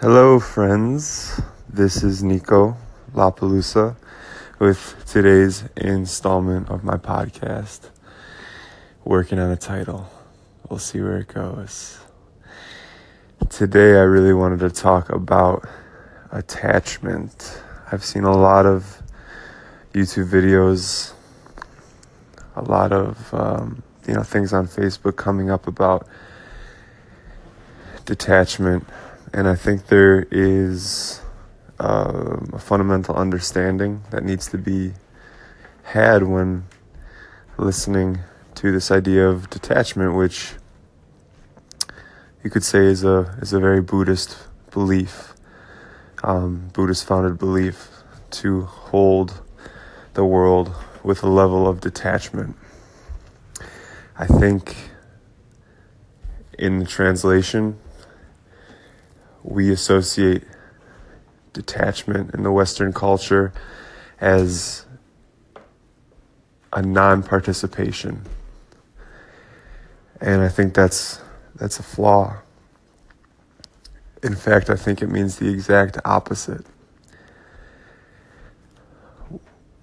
Hello, friends. This is Nico LaPalooza with today's installment of my podcast. Working on a title. We'll see where it goes. Today, I really wanted to talk about attachment. I've seen a lot of YouTube videos, a lot of um, you know things on Facebook coming up about detachment and I think there is uh, a fundamental understanding that needs to be had when listening to this idea of detachment, which you could say is a is a very Buddhist belief, um, Buddhist founded belief to hold the world with a level of detachment. I think in the translation we associate detachment in the Western culture as a non-participation, and I think that's that's a flaw. In fact, I think it means the exact opposite.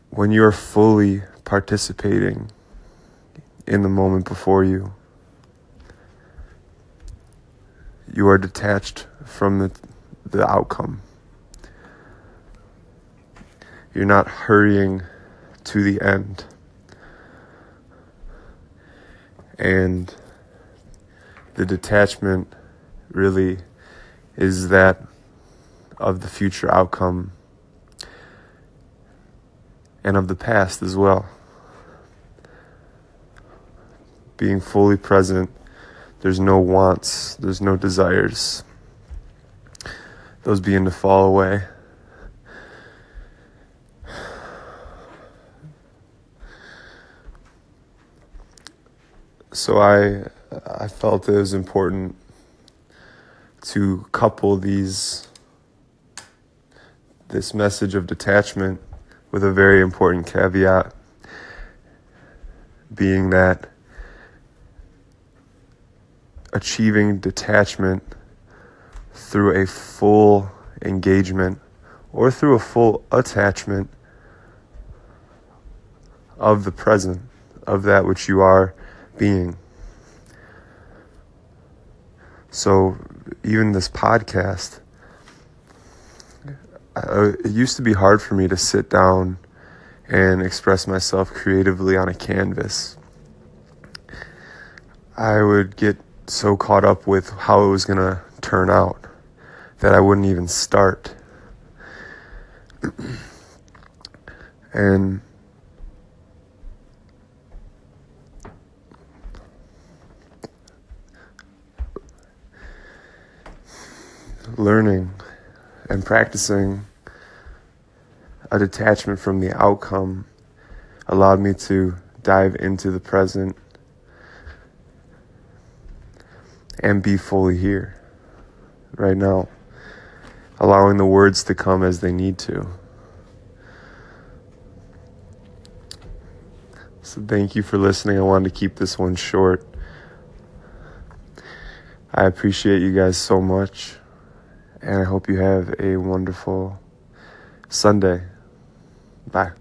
When you're fully participating in the moment before you, you are detached from the, the outcome. You're not hurrying to the end. And the detachment really is that of the future outcome and of the past as well. Being fully present, there's no wants, there's no desires those begin to fall away. So I I felt it was important to couple these this message of detachment with a very important caveat being that achieving detachment through a full engagement or through a full attachment of the present, of that which you are being. So, even this podcast, uh, it used to be hard for me to sit down and express myself creatively on a canvas. I would get so caught up with how it was going to turn out that I wouldn't even start. and learning and practicing a detachment from the outcome allowed me to dive into the present and be fully here right now allowing the words to come as they need to. So, thank you for listening. I wanted to keep this one short. I appreciate you guys so much, and I hope you have a wonderful Sunday. Bye.